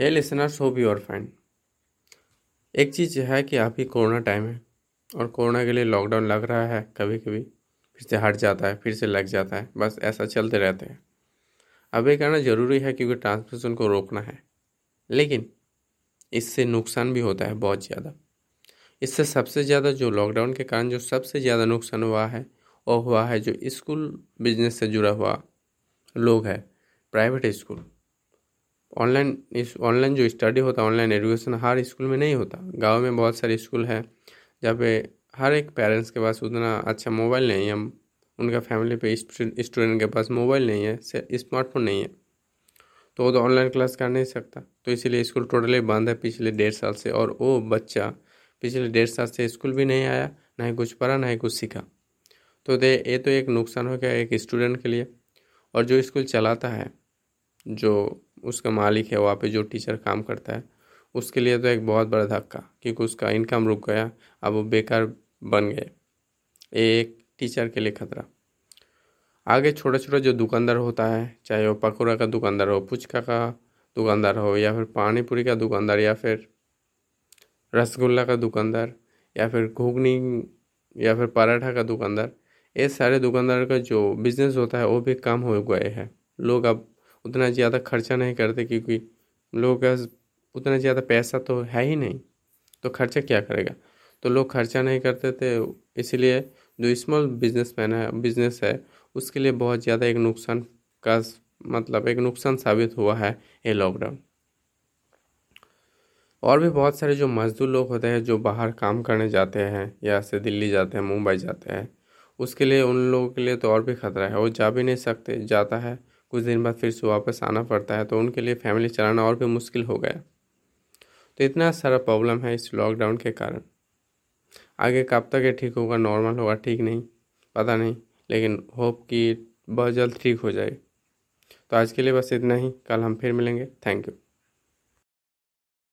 Hey listeners hope you are fine एक चीज़ है कि अभी कोरोना टाइम है और कोरोना के लिए लॉकडाउन लग रहा है कभी कभी फिर से हट जाता है, फिर से लग जाता है, बस ऐसा चलते रहते हैं। अब ये करना ज़रूरी है क्योंकि ट्रांसमिशन को रोकना है। लेकिन इससे नुकसान भी होता है बहुत ज़्यादा। इससे सबसे ज़्यादा जो लॉकडाउन के कारण जो सबसे ज़्यादा नुकसान हुआ है वो हुआ है जो स्कूल बिज़नेस से जुड़ा हुआ लोग है प्राइवेट स्कूल ऑनलाइन इस ऑनलाइन जो स्टडी होता है ऑनलाइन एजुकेशन हर स्कूल में नहीं होता। गाँव में बहुत सारे स्कूल हैं, जहाँ पे हर एक पेरेंट्स के पास उतना अच्छा मोबाइल नहीं है। उनका फैमिली पे स्टूडेंट के पास मोबाइल नहीं है स्मार्टफ़ोन नहीं है। तो वो तो ऑनलाइन क्लास कर नहीं सकता। तो इसीलिए स्कूल टोटली बंद है पिछले डेढ़ साल से। और वो बच्चा, पिछले डेढ़ साल से स्कूल भी नहीं आया, ना ही कुछ पढ़ा, ना ही कुछ सीखा। तो दे, ये तो एक नुकसान हो गया एक स्टूडेंट के लिए। और जो स्कूल चलाता है, जो उसका मालिक है, वहाँ पे जो टीचर काम करता है, उसके लिए तो एक बहुत बड़ा धक्का, क्योंकि उसका इनकम रुक गया, अब वो बेकार बन गए। एक टीचर के लिए खतरा। आगे छोटा छोटा जो दुकानदार होता है, चाहे वो पकौड़ा का दुकानदार हो, पुचका का दुकानदार हो, या फिर पानी पूरी का दुकानदार, या फिर रसगुल्ला का दुकानदार, या फिर घुगनी, या फिर पराठा का दुकानदार, ये सारे दुकानदार का जो बिज़नेस होता है, वो भी कम हो गए हैं। लोग अब उतना ज़्यादा खर्चा नहीं करते क्योंकि लोगों उतना ज़्यादा पैसा तो है ही नहीं तो खर्चा क्या करेगा? तो लोग खर्चा नहीं करते थे, इसीलिए जो स्मॉल बिज़नेस मैन है बिज़नेस है, उसके लिए बहुत ज़्यादा एक नुकसान का मतलब एक नुकसान साबित हुआ है ये लॉकडाउन और भी बहुत सारे जो मजदूर लोग होते हैं, जो बाहर काम करने जाते हैं या से दिल्ली जाते हैं, मुंबई जाते हैं, उसके लिए उन लोगों के लिए तो और भी खतरा है, वो जा भी नहीं सकते, जाता है कुछ दिन बाद फिर से वापस आना पड़ता है तो उनके लिए फैमिली चलाना और भी मुश्किल हो गया। तो इतना सारा प्रॉब्लम है इस लॉकडाउन के कारण। आगे कब तक ये ठीक होगा नॉर्मल होगा, ठीक नहीं, पता नहीं, लेकिन होप कि बहुत जल्द ठीक हो जाए। तो आज के लिए बस इतना ही, कल हम फिर मिलेंगे। Thank you